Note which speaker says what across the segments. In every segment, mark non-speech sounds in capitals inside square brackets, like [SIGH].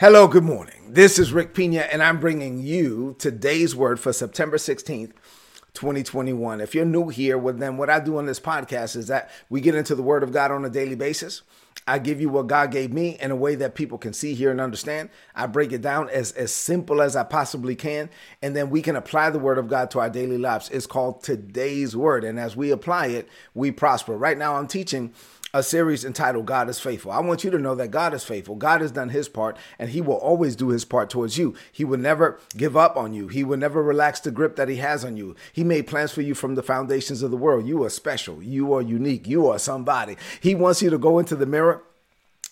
Speaker 1: Hello, good morning. This is Rick Pina, and I'm bringing you today's word for September 16th, 2021. If you're new here, well, then what I do on this podcast is that we get into the Word of God on a daily basis. I give you what God gave me in a way that people can see, hear, and understand. I break it down as, as simple as I possibly can, and then we can apply the Word of God to our daily lives. It's called today's Word, and as we apply it, we prosper. Right now, I'm teaching a series entitled God is Faithful. I want you to know that God is faithful. God has done his part and he will always do his part towards you. He will never give up on you. He will never relax the grip that he has on you. He made plans for you from the foundations of the world. You are special. You are unique. You are somebody. He wants you to go into the mirror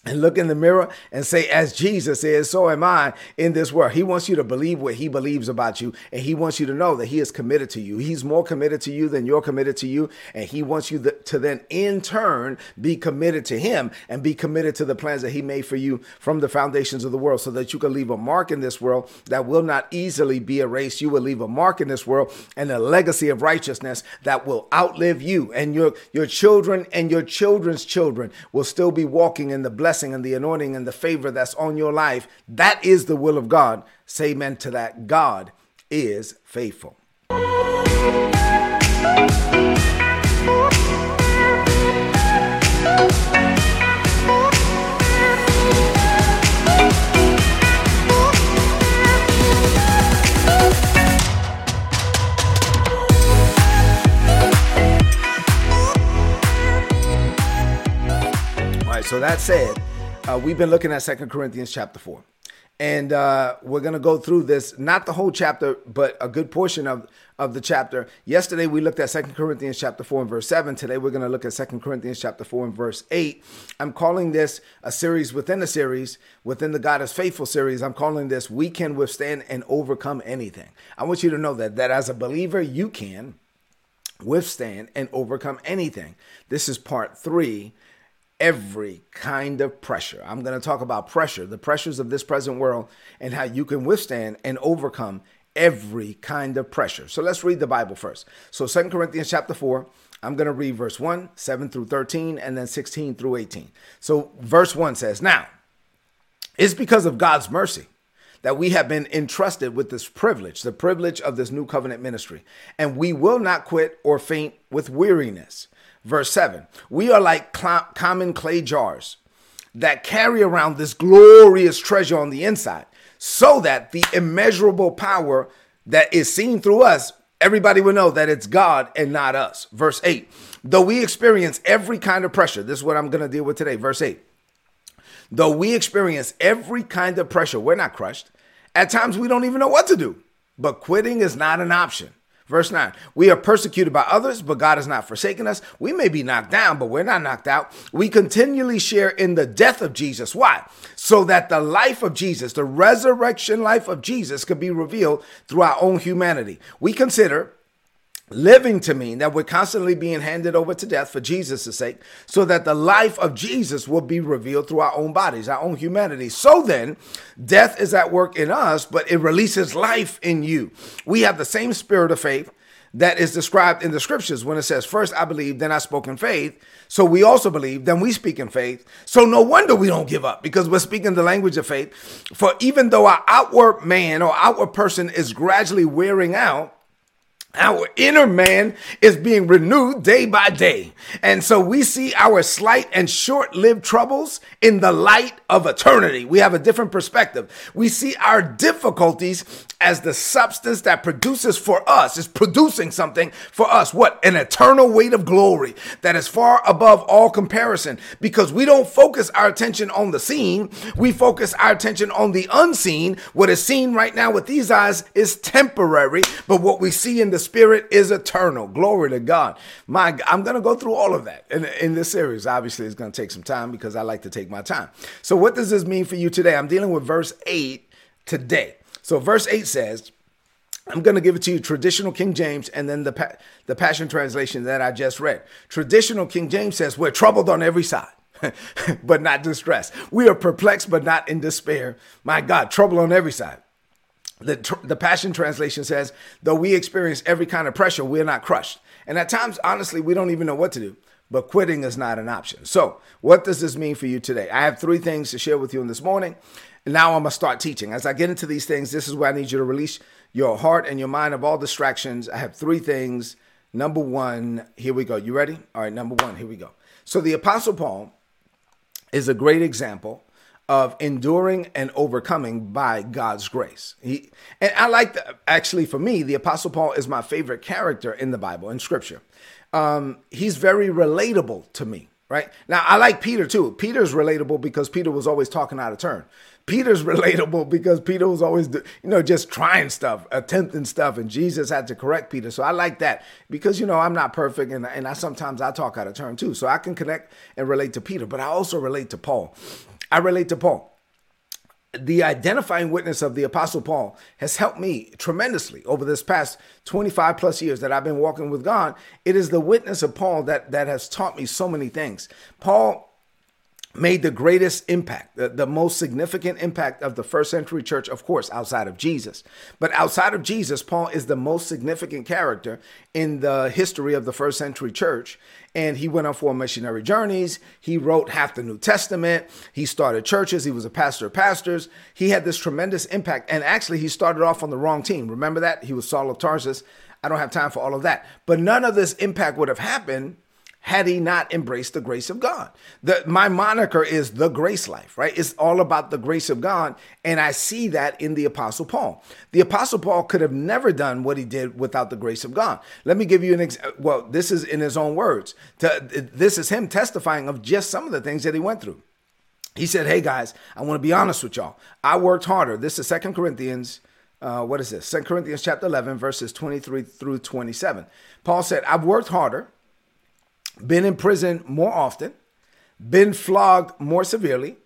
Speaker 1: and look in the mirror and say, as Jesus is, so am I in this world. He wants you to believe what he believes about you, and he wants you to know that he is committed to you. He's more committed to you than you're committed to you, and he wants you to then, in turn, be committed to him and be committed to the plans that he made for you from the foundations of the world, so that you can leave a mark in this world that will not easily be erased. You will leave a mark in this world and a legacy of righteousness that will outlive you, and your your children and your children's children will still be walking in the blessing blessing and the anointing and the favor that's on your life. That is the will of God. Say amen to that. God is faithful. So that said, uh, we've been looking at Second Corinthians chapter 4. And uh, we're going to go through this, not the whole chapter, but a good portion of, of the chapter. Yesterday, we looked at Second Corinthians chapter 4 and verse 7. Today, we're going to look at Second Corinthians chapter 4 and verse 8. I'm calling this a series within a series, within the God is Faithful series. I'm calling this We Can Withstand and Overcome Anything. I want you to know that, that as a believer, you can withstand and overcome anything. This is part three every kind of pressure. I'm going to talk about pressure, the pressures of this present world, and how you can withstand and overcome every kind of pressure. So let's read the Bible first. So Second Corinthians chapter 4, I'm going to read verse 1, 7 through 13, and then 16 through 18. So verse 1 says, Now, it's because of God's mercy that we have been entrusted with this privilege, the privilege of this new covenant ministry, and we will not quit or faint with weariness. Verse 7 We are like cl- common clay jars that carry around this glorious treasure on the inside, so that the immeasurable power that is seen through us, everybody will know that it's God and not us. Verse 8 Though we experience every kind of pressure, this is what I'm going to deal with today. Verse 8 Though we experience every kind of pressure, we're not crushed. At times we don't even know what to do, but quitting is not an option. Verse 9, we are persecuted by others, but God has not forsaken us. We may be knocked down, but we're not knocked out. We continually share in the death of Jesus. Why? So that the life of Jesus, the resurrection life of Jesus, could be revealed through our own humanity. We consider living to mean that we're constantly being handed over to death for Jesus' sake, so that the life of Jesus will be revealed through our own bodies, our own humanity. So then, death is at work in us, but it releases life in you. We have the same spirit of faith that is described in the scriptures when it says, First I believe, then I spoke in faith. So we also believe, then we speak in faith. So no wonder we don't give up because we're speaking the language of faith. For even though our outward man or outward person is gradually wearing out, our inner man is being renewed day by day. And so we see our slight and short lived troubles in the light of eternity. We have a different perspective. We see our difficulties as the substance that produces for us, is producing something for us. What? An eternal weight of glory that is far above all comparison because we don't focus our attention on the seen. We focus our attention on the unseen. What is seen right now with these eyes is temporary, but what we see in the spirit is eternal. Glory to God. My, I'm going to go through all of that in, in this series. Obviously, it's going to take some time because I like to take my time. So, what does this mean for you today? I'm dealing with verse 8 today. So, verse 8 says, I'm going to give it to you traditional King James and then the, the Passion Translation that I just read. Traditional King James says, We're troubled on every side. [LAUGHS] but not distressed. We are perplexed, but not in despair. My God, trouble on every side. The, the Passion Translation says, though we experience every kind of pressure, we're not crushed. And at times, honestly, we don't even know what to do. but quitting is not an option. So, what does this mean for you today? I have three things to share with you in this morning. And now I'm going to start teaching. As I get into these things, this is where I need you to release your heart and your mind of all distractions. I have three things. Number one, here we go. You ready? All right, number one, here we go. So, the Apostle Paul is a great example of enduring and overcoming by God's grace. He and I like the, actually for me, the Apostle Paul is my favorite character in the Bible in Scripture. Um, he's very relatable to me. Right now, I like Peter too. Peter's relatable because Peter was always talking out of turn. Peter's [LAUGHS] relatable because Peter was always, you know, just trying stuff, attempting stuff, and Jesus had to correct Peter. So I like that because, you know, I'm not perfect and, and I sometimes I talk out of turn too. So I can connect and relate to Peter, but I also relate to Paul. I relate to Paul. The identifying witness of the Apostle Paul has helped me tremendously over this past 25 plus years that I've been walking with God. It is the witness of Paul that, that has taught me so many things. Paul made the greatest impact, the, the, most significant impact of the first century church, of course, outside of Jesus. But outside of Jesus, Paul is the most significant character in the history of the first century church. And he went on four missionary journeys. He wrote half the New Testament. He started churches. He was a pastor of pastors. He had this tremendous impact. And actually, he started off on the wrong team. Remember that? He was Saul of Tarsus. I don't have time for all of that. But none of this impact would have happened had he not embraced the grace of God. The, my moniker is the grace life, right? It's all about the grace of God. And I see that in the Apostle Paul. The Apostle Paul could have never done what he did without the grace of God. Let me give you an example. Well, this is in his own words. To, this is him testifying of just some of the things that he went through. He said, Hey guys, I want to be honest with y'all. I worked harder. This is Second Corinthians. Uh, what is this? Second Corinthians chapter 11, verses 23 through 27. Paul said, I've worked harder been in prison more often, been flogged more severely,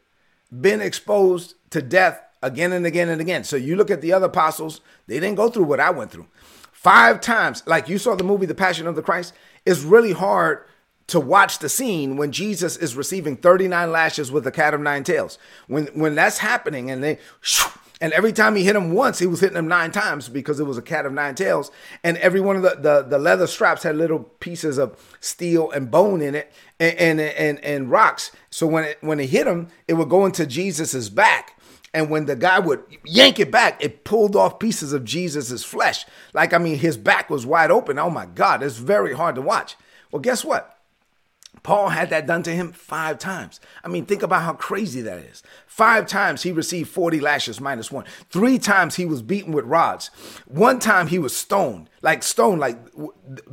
Speaker 1: been exposed to death again and again and again. So you look at the other apostles, they didn't go through what I went through. Five times, like you saw the movie The Passion of the Christ, it's really hard to watch the scene when Jesus is receiving 39 lashes with a cat of nine tails. When when that's happening and they and every time he hit him once, he was hitting him nine times because it was a cat of nine tails. And every one of the, the, the leather straps had little pieces of steel and bone in it and, and, and, and rocks. So when it, when it hit him, it would go into Jesus's back. And when the guy would yank it back, it pulled off pieces of Jesus's flesh. Like, I mean, his back was wide open. Oh my God, it's very hard to watch. Well, guess what? Paul had that done to him five times. I mean, think about how crazy that is. Five times he received 40 lashes minus one. Three times he was beaten with rods. One time he was stoned, like stone, like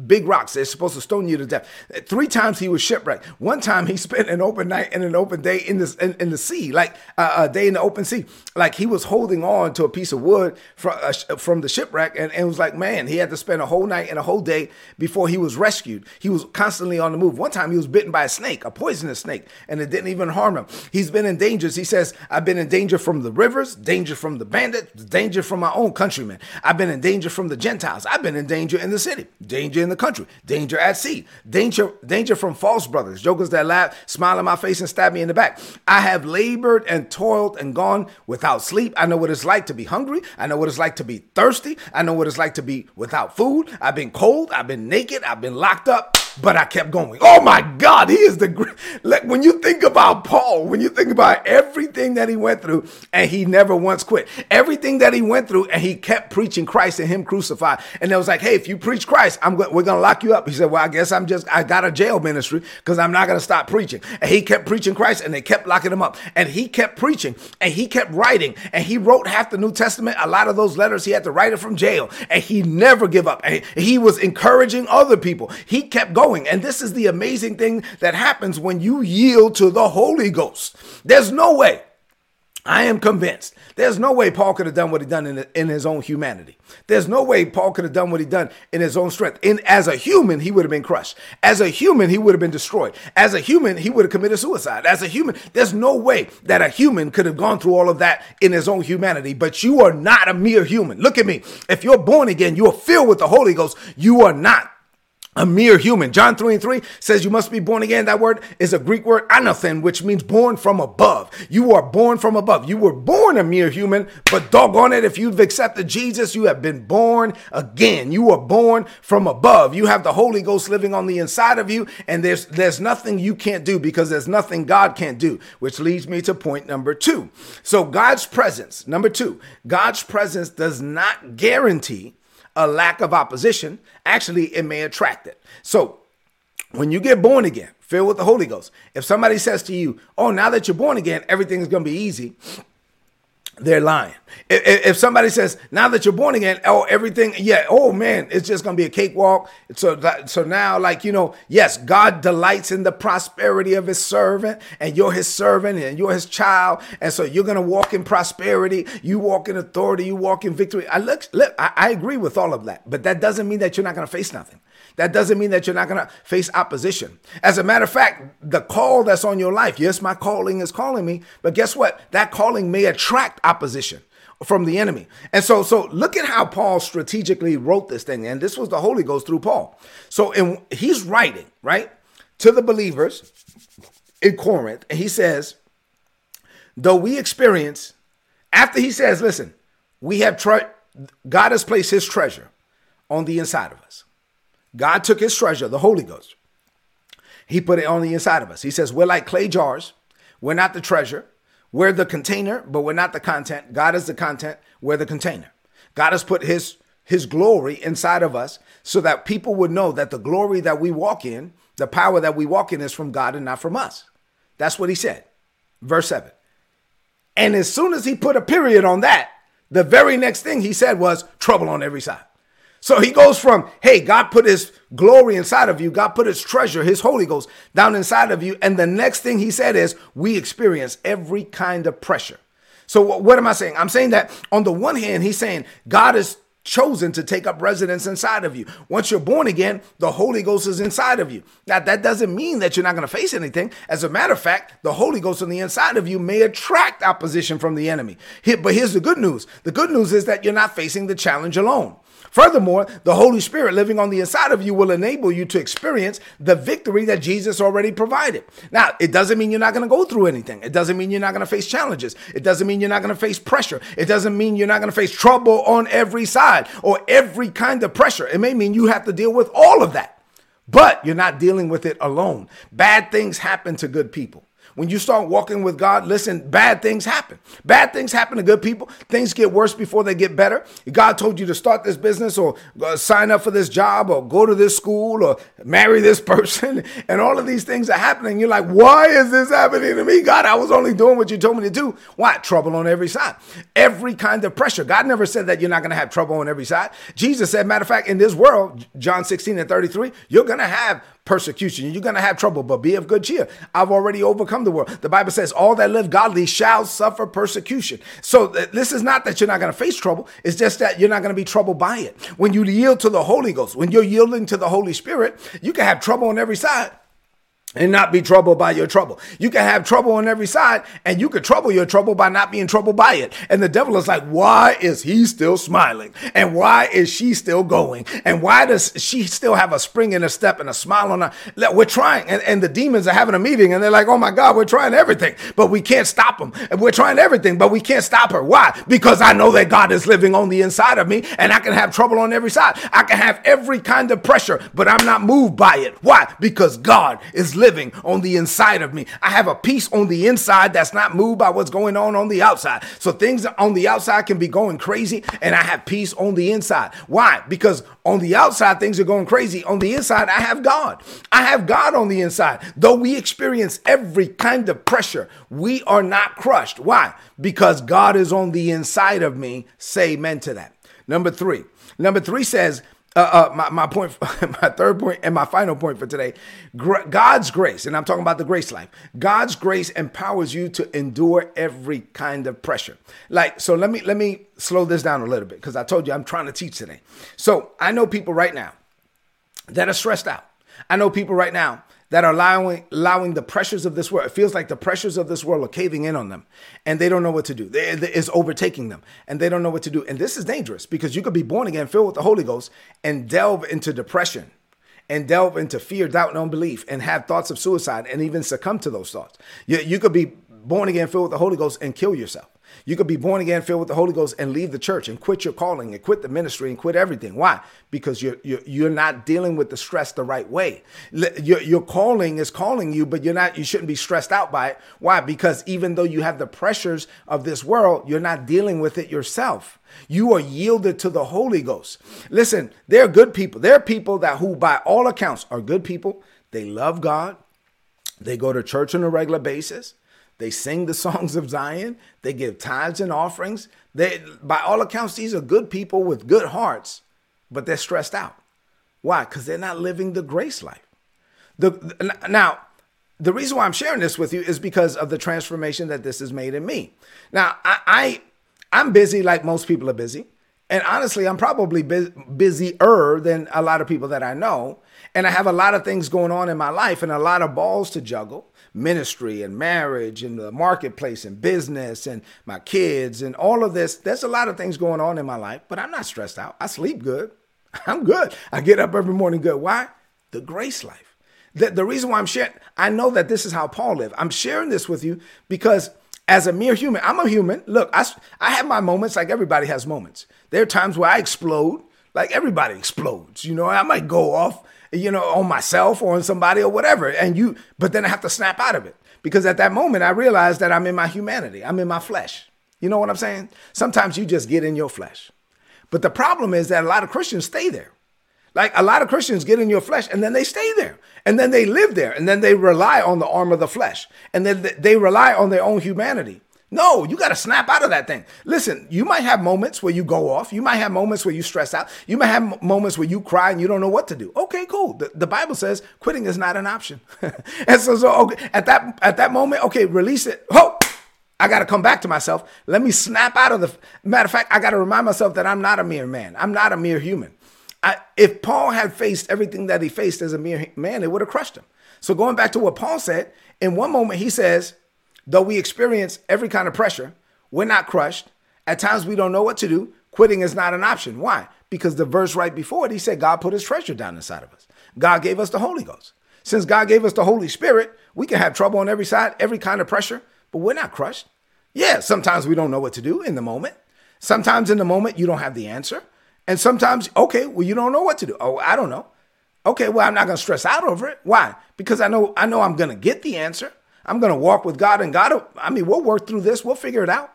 Speaker 1: big rocks. They're supposed to stone you to death. Three times he was shipwrecked. One time he [LAUGHS] spent an open night and an open day in this in, in the sea, like uh, a day in the open sea. Like he was holding on to a piece of wood from uh, from the shipwreck, and, and it was like, man, he had to spend a whole night and a whole day before he was rescued. He was constantly on the move. One time he was bitten by a snake, a poisonous snake, and it didn't even harm him. He's been in dangers. He says says, I've been in danger from the rivers, danger from the bandits, danger from my own countrymen. I've been in danger from the Gentiles. I've been in danger in the city, danger in the country, danger at sea, danger, danger from false brothers, jokers that laugh, smile in my face, and stab me in the back. I have labored and toiled and gone without sleep. I know what it's like to be hungry. I know what it's like to be thirsty. I know what it's like to be without food. I've been cold. I've been naked. I've been locked up but I kept going. Oh my God, he is the great. Like when you think about Paul, when you think about everything that he went through, and he never once quit, everything that he went through, and he kept preaching Christ and Him crucified. And it was like, hey, if you preach Christ, I'm go- we're gonna lock you up. He said, well, I guess I'm just I got a jail ministry because I'm not gonna stop preaching. And he kept preaching Christ, and they kept locking him up. And he kept preaching, and he kept writing, and he wrote half the New Testament. A lot of those letters he had to write it from jail, and he never give up. And he was encouraging other people. He kept going going. And this is the amazing thing that happens when you yield to the Holy Ghost. There's no way. I am convinced. There's no way Paul could have done what he done in, in his own humanity. There's no way Paul could have done what he done in his own strength. In as a human, he would have been crushed. As a human, he would have been destroyed. As a human, he would have committed suicide. As a human, there's no way that a human could have gone through all of that in his own humanity. But you are not a mere human. Look at me. If you're born again, you are filled with the Holy Ghost. You are not a mere human. John 3 and 3 says you must be born again. That word is a Greek word, anothen, which means born from above. You are born from above. You were born a mere human, but doggone it, if you've accepted Jesus, you have been born again. You are born from above. You have the Holy Ghost living on the inside of you, and there's there's nothing you can't do because there's nothing God can't do, which leads me to point number two. So God's presence, number two, God's presence does not guarantee a lack of opposition, actually, it may attract it. So when you get born again, filled with the Holy Ghost, if somebody says to you, Oh, now that you're born again, everything's going to be easy, they're lying. If, if, somebody says, now that you're born again, oh, everything, yeah, oh man, it's just gonna be a cakewalk. So so now, like, you know, yes, God delights in the prosperity of his servant, and you're his servant, and you're his child, and so you're gonna walk in prosperity, you walk in authority, you walk in victory. I look, look, I, I agree with all of that, but that doesn't mean that you're not gonna face nothing. That doesn't mean that you're not going to face opposition. As a matter of fact, the call that's on your life, yes, my calling is calling me, but guess what? That calling may attract opposition from the enemy. And so so look at how Paul strategically wrote this thing and this was the Holy Ghost through Paul. So in he's writing, right? To the believers in Corinth and he says, though we experience after he says, listen, we have tre- God has placed his treasure on the inside of us. God took his treasure, the Holy Ghost. He put it on the inside of us. He says, We're like clay jars. We're not the treasure. We're the container, but we're not the content. God is the content. We're the container. God has put his his glory inside of us so that people would know that the glory that we walk in, the power that we walk in is from God and not from us. That's what he said. Verse 7. And as soon as he put a period on that, the very next thing he said was trouble on every side. So he goes from, hey, God put his glory inside of you. God put his treasure, his Holy Ghost down inside of you. And the next thing he said is, we experience every kind of pressure. So what am I saying? I'm saying that on the one hand, he's saying God is chosen to take up residence inside of you. Once you're born again, the Holy Ghost is inside of you. Now, that doesn't mean that you're not going to face anything. As a matter of fact, the Holy Ghost on the inside of you may attract opposition from the enemy. But here's the good news the good news is that you're not facing the challenge alone. Furthermore, the Holy Spirit living on the inside of you will enable you to experience the victory that Jesus already provided. Now, it doesn't mean you're not going to go through anything. It doesn't mean you're not going to face challenges. It doesn't mean you're not going to face pressure. It doesn't mean you're not going to face trouble on every side or every kind of pressure. It may mean you have to deal with all of that, but you're not dealing with it alone. Bad things happen to good people. When you start walking with God, listen, bad things happen. Bad things happen to good people. Things get worse before they get better. God told you to start this business or uh, sign up for this job or go to this school or marry this [LAUGHS] person. And all of these things are happening. You're like, why is this happening to me? God, I was only doing what you told me to do. Why? Trouble on every side. Every kind of pressure. God never said that you're not going to have trouble on every side. Jesus said, matter of fact, in this world, John 16 and 33, you're going to have persecution. You're going to have trouble, but be of good cheer. I've already overcome the world. The Bible says, All that live godly shall suffer persecution. So th- this is not that you're not going to face trouble, it's just that you're not going to be troubled by it. When you yield to the Holy Ghost, when you're yielding to the Holy Spirit, you can have trouble on every side and not be troubled by your trouble. You can have trouble on every side and you can trouble your trouble by not being troubled by it. And the devil is like, why is he still smiling? And why is she still going? And why does she still have a spring in her step and a smile on her? We're trying. And, and the demons are having a meeting and they're like, oh my God, we're trying everything, but we can't stop them. And we're trying everything, but we can't stop her. Why? Because I know that God is living on the inside of me and I can have trouble on every side. I can have every kind of pressure, but I'm not moved by it. Why? Because God is living on the inside of me. I have a peace on the inside that's not moved by what's going on on the outside. So things on the outside can be going crazy, and I have peace on the inside. Why? Because on the outside, things are going crazy. On the inside, I have God. I have God on the inside. Though we experience every kind of pressure, we are not crushed. Why? Because God is on the inside of me. Say amen to that. Number three. Number three says, uh, uh, my, my point, [LAUGHS] my third point, and my final point for today God's grace, and I'm talking about the grace life. God's grace empowers you to endure every kind of pressure. Like, so let me let me slow this down a little bit because I told you I'm trying to teach today. So I know people right now that are stressed out. I know people right now that are allowing allowing the pressures of this world. It feels like the pressures of this world are caving in on them, and they don't know what to do. It's overtaking them, and they don't know what to do. And this is dangerous because you could be born again, filled with the Holy Ghost, and delve into depression and delve into fear, doubt, and unbelief and have thoughts of suicide and even succumb to those thoughts. You, you could be born again, filled with the Holy Ghost, and kill yourself. You could be born again, filled with the Holy Ghost, and leave the church and quit your calling and quit the ministry and quit everything. Why? Because you're you're, you're not dealing with the stress the right way. Your, your calling is calling you, but you're not. You shouldn't be stressed out by it. Why? Because even though you have the pressures of this world, you're not dealing with it yourself. You are yielded to the Holy Ghost. Listen, there are good people. There are people that who, by all accounts, are good people. They love God. They go to church on a regular basis. They sing the [LAUGHS] songs of Zion. They give tithes and offerings. They, by all accounts, these are good people with good hearts, but they're stressed out. Why? Because they're not living the grace life. The, now, the reason why I'm sharing this with you is because of the transformation that this has made in me. Now, I, I I'm busy like most people are busy. And honestly, I'm probably bu- busier than a lot of people that I know. And I have a lot of things going on in my life and a lot of balls to juggle ministry and marriage and the marketplace and business and my kids and all of this. There's a lot of things going on in my life, but I'm not stressed out. I sleep good. [LAUGHS] I'm good. I get up every morning good. Why? The grace life. The, the reason why I'm sharing, I know that this is how Paul lived. I'm sharing this with you because as a mere human, I'm a human. Look, I, I have my moments like everybody has moments. There are times where I explode, like everybody explodes. You know, I might go off you know, on myself or on somebody or whatever. And you, but then I have to snap out of it because at that moment I realize that I'm in my humanity, I'm in my flesh. You know what I'm saying? Sometimes you just get in your flesh. But the problem is that a lot of Christians stay there. Like a lot of Christians get in your flesh and then they stay there and then they live there and then they rely on the arm of the flesh and then they rely on their own humanity. No, you got to snap out of that thing. Listen, you might have moments where you go off. You might have moments where you stress out. You might have moments where you cry and you don't know what to do. Okay, cool. The, the Bible says quitting is not an option. [LAUGHS] and so, so okay, at that at that moment, okay, release it. Oh, I got to come back to myself. Let me snap out of the. Matter of fact, I got to remind myself that I'm not a mere man. I'm not a mere human. I, if Paul had faced everything that he faced as a mere man, it would have crushed him. So going back to what Paul said, in one moment he says, Though we experience every kind of pressure, we're not crushed. At times we don't know what to do. Quitting is not an option. Why? Because the verse right before it, he said God put his treasure down inside of us. God gave us the Holy Ghost. Since God gave us the Holy Spirit, we can have trouble on every side, every kind of pressure, but we're not crushed. Yeah, sometimes we don't know what to do in the moment. Sometimes in the moment, you don't have the answer. And sometimes, okay, well, you don't know what to do. Oh, I don't know. Okay, well, I'm not to stress out over it. Why? Because I know I know I'm to get the answer. I'm going to walk with God and God, I mean, we'll work through this. We'll figure it out.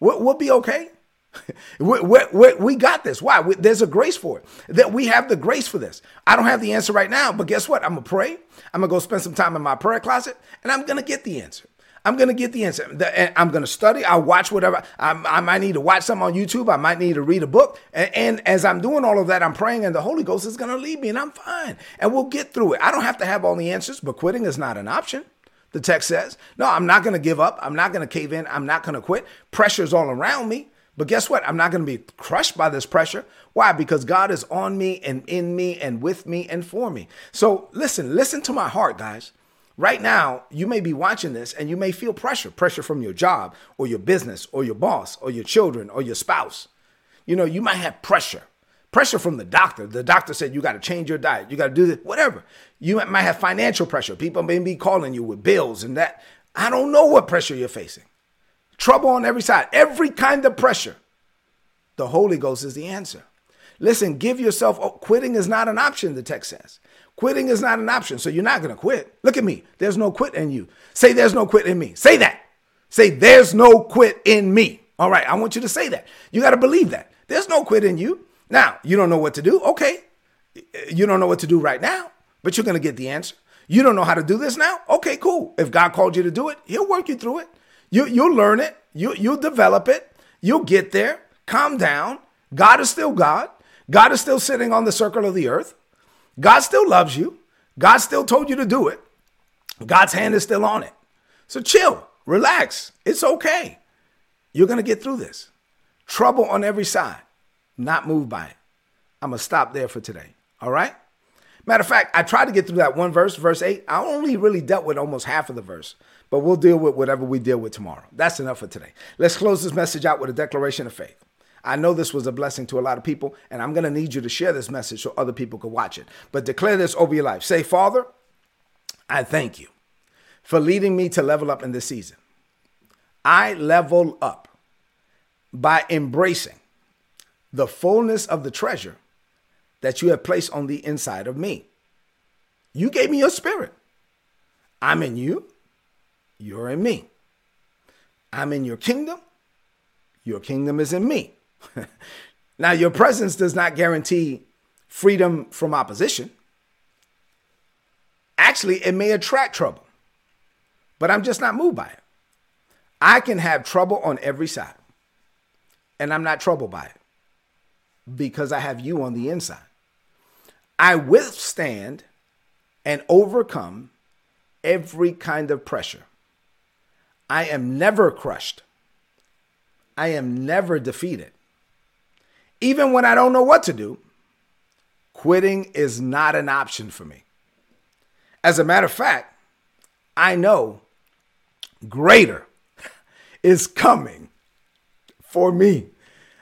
Speaker 1: We'll, we'll be okay. [LAUGHS] we, we, we, got this. Why? We, there's a grace for it. That we have the grace for this. I don't have the answer right now, but guess what? I'm going to pray. I'm going to go spend some time in my prayer closet and I'm going to get the answer. I'm going to get the answer. I'm going to study. I'll watch whatever. I, might need to watch something on YouTube. I might need to read a book. And, and as I'm doing all of that, I'm praying, and the Holy Ghost is going to lead me, and I'm fine. And we'll get through it. I don't have to have all the answers, but quitting is not an option the text says. No, I'm not going to give up. I'm not going to cave in. I'm not going to quit. Pressure's all around me. But guess what? I'm not going to be crushed by this pressure. Why? Because God is on me and in me and with me and for me. So listen, listen to my heart, guys. Right now, you may be watching this and you may feel pressure pressure from your job or your business or your boss or your children or your spouse. You know, you might have pressure pressure from the doctor. The doctor said you got to change your diet, you got to do this, whatever. You might have financial pressure. People may be calling you with bills and that. I don't know what pressure you're facing. Trouble on every side, every kind of pressure. The Holy Ghost is the answer. Listen, give yourself, oh, quitting is not an option, the text says. Quitting is not an option, so you're not going to quit. Look at me. There's no quit in you. Say, there's no quit in me. Say that. Say, there's no quit in me. All right, I want you to say that. You got to believe that. There's no quit in you. Now, you don't know what to do? Okay. You don't know what to do right now, but you're going to get the answer. You don't know how to do this now? Okay, cool. If God called you to do it, He'll work you through it. You, you'll learn it. You, you'll develop it. You'll get there. Calm down. God is still God. God is still sitting on the circle of the earth. God still loves you. God still told you to do it. God's hand is still on it. So chill, relax. It's okay. You're going to get through this. Trouble on every side not moved by it. I'm going to stop there for today. All right? Matter of fact, I tried to get through that one verse, verse 8. I only really dealt with almost half of the verse, but we'll deal with whatever we deal with tomorrow. That's enough for today. Let's close this message out with a declaration of faith. I know this was a blessing to a lot of people, and I'm going to need you to share this message so other people can watch it. But declare this over your life. Say, Father, I thank you for leading me to level up in this season. I level up by embracing the fullness of the treasure that you have placed on the inside of me. You gave me your spirit. I'm in you. You're in me. I'm in your kingdom. Your kingdom is in me. [LAUGHS] now, your presence does not guarantee freedom from opposition. Actually, it may attract trouble, but I'm just not moved by it. I can have trouble on every side, and I'm not troubled by it because I have you on the inside. I withstand and overcome every kind of pressure. I am never crushed. I am never defeated. Even when I don't know what to do, quitting is not an option for me. As a matter of fact, I know greater [LAUGHS] is coming for me.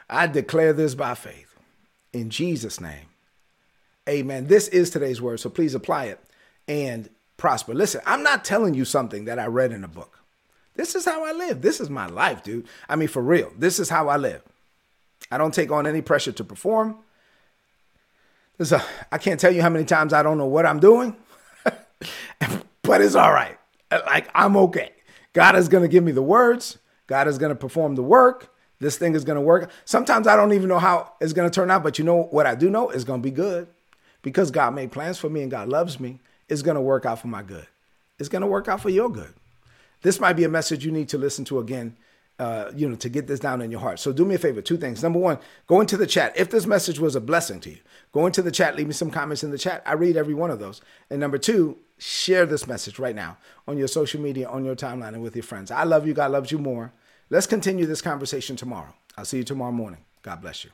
Speaker 1: I declare this by faith. In Jesus' name, amen. This is today's word, so please apply it and prosper. Listen, I'm not telling you something that I read in a book. This is how I live. This is my life, dude. I mean, for real, this is how I live. I don't take on any pressure to perform. I can't tell you how many times I don't know what I'm doing, [LAUGHS] but it's all right. Like, I'm okay. God is going to give me the words, God is going to perform the work. This thing is going to work. Sometimes I don't even know how it's going to turn out, but you know what I do know It's going to be good because God made plans for me and God loves me. It's going to work out for my good. It's going to work out for your good this might be a message you need to listen to again. Uh, you know, to get this down in your heart. So do me a favor, two things. Number one, go into the chat. If this message was a blessing to you, go into the chat, leave me some comments in the chat. I read every one of those. And number two, share this message right now on your social media, on your timeline, and with your friends. I love you. God loves you more. Let's continue this conversation tomorrow. I'll see you tomorrow morning. God bless you.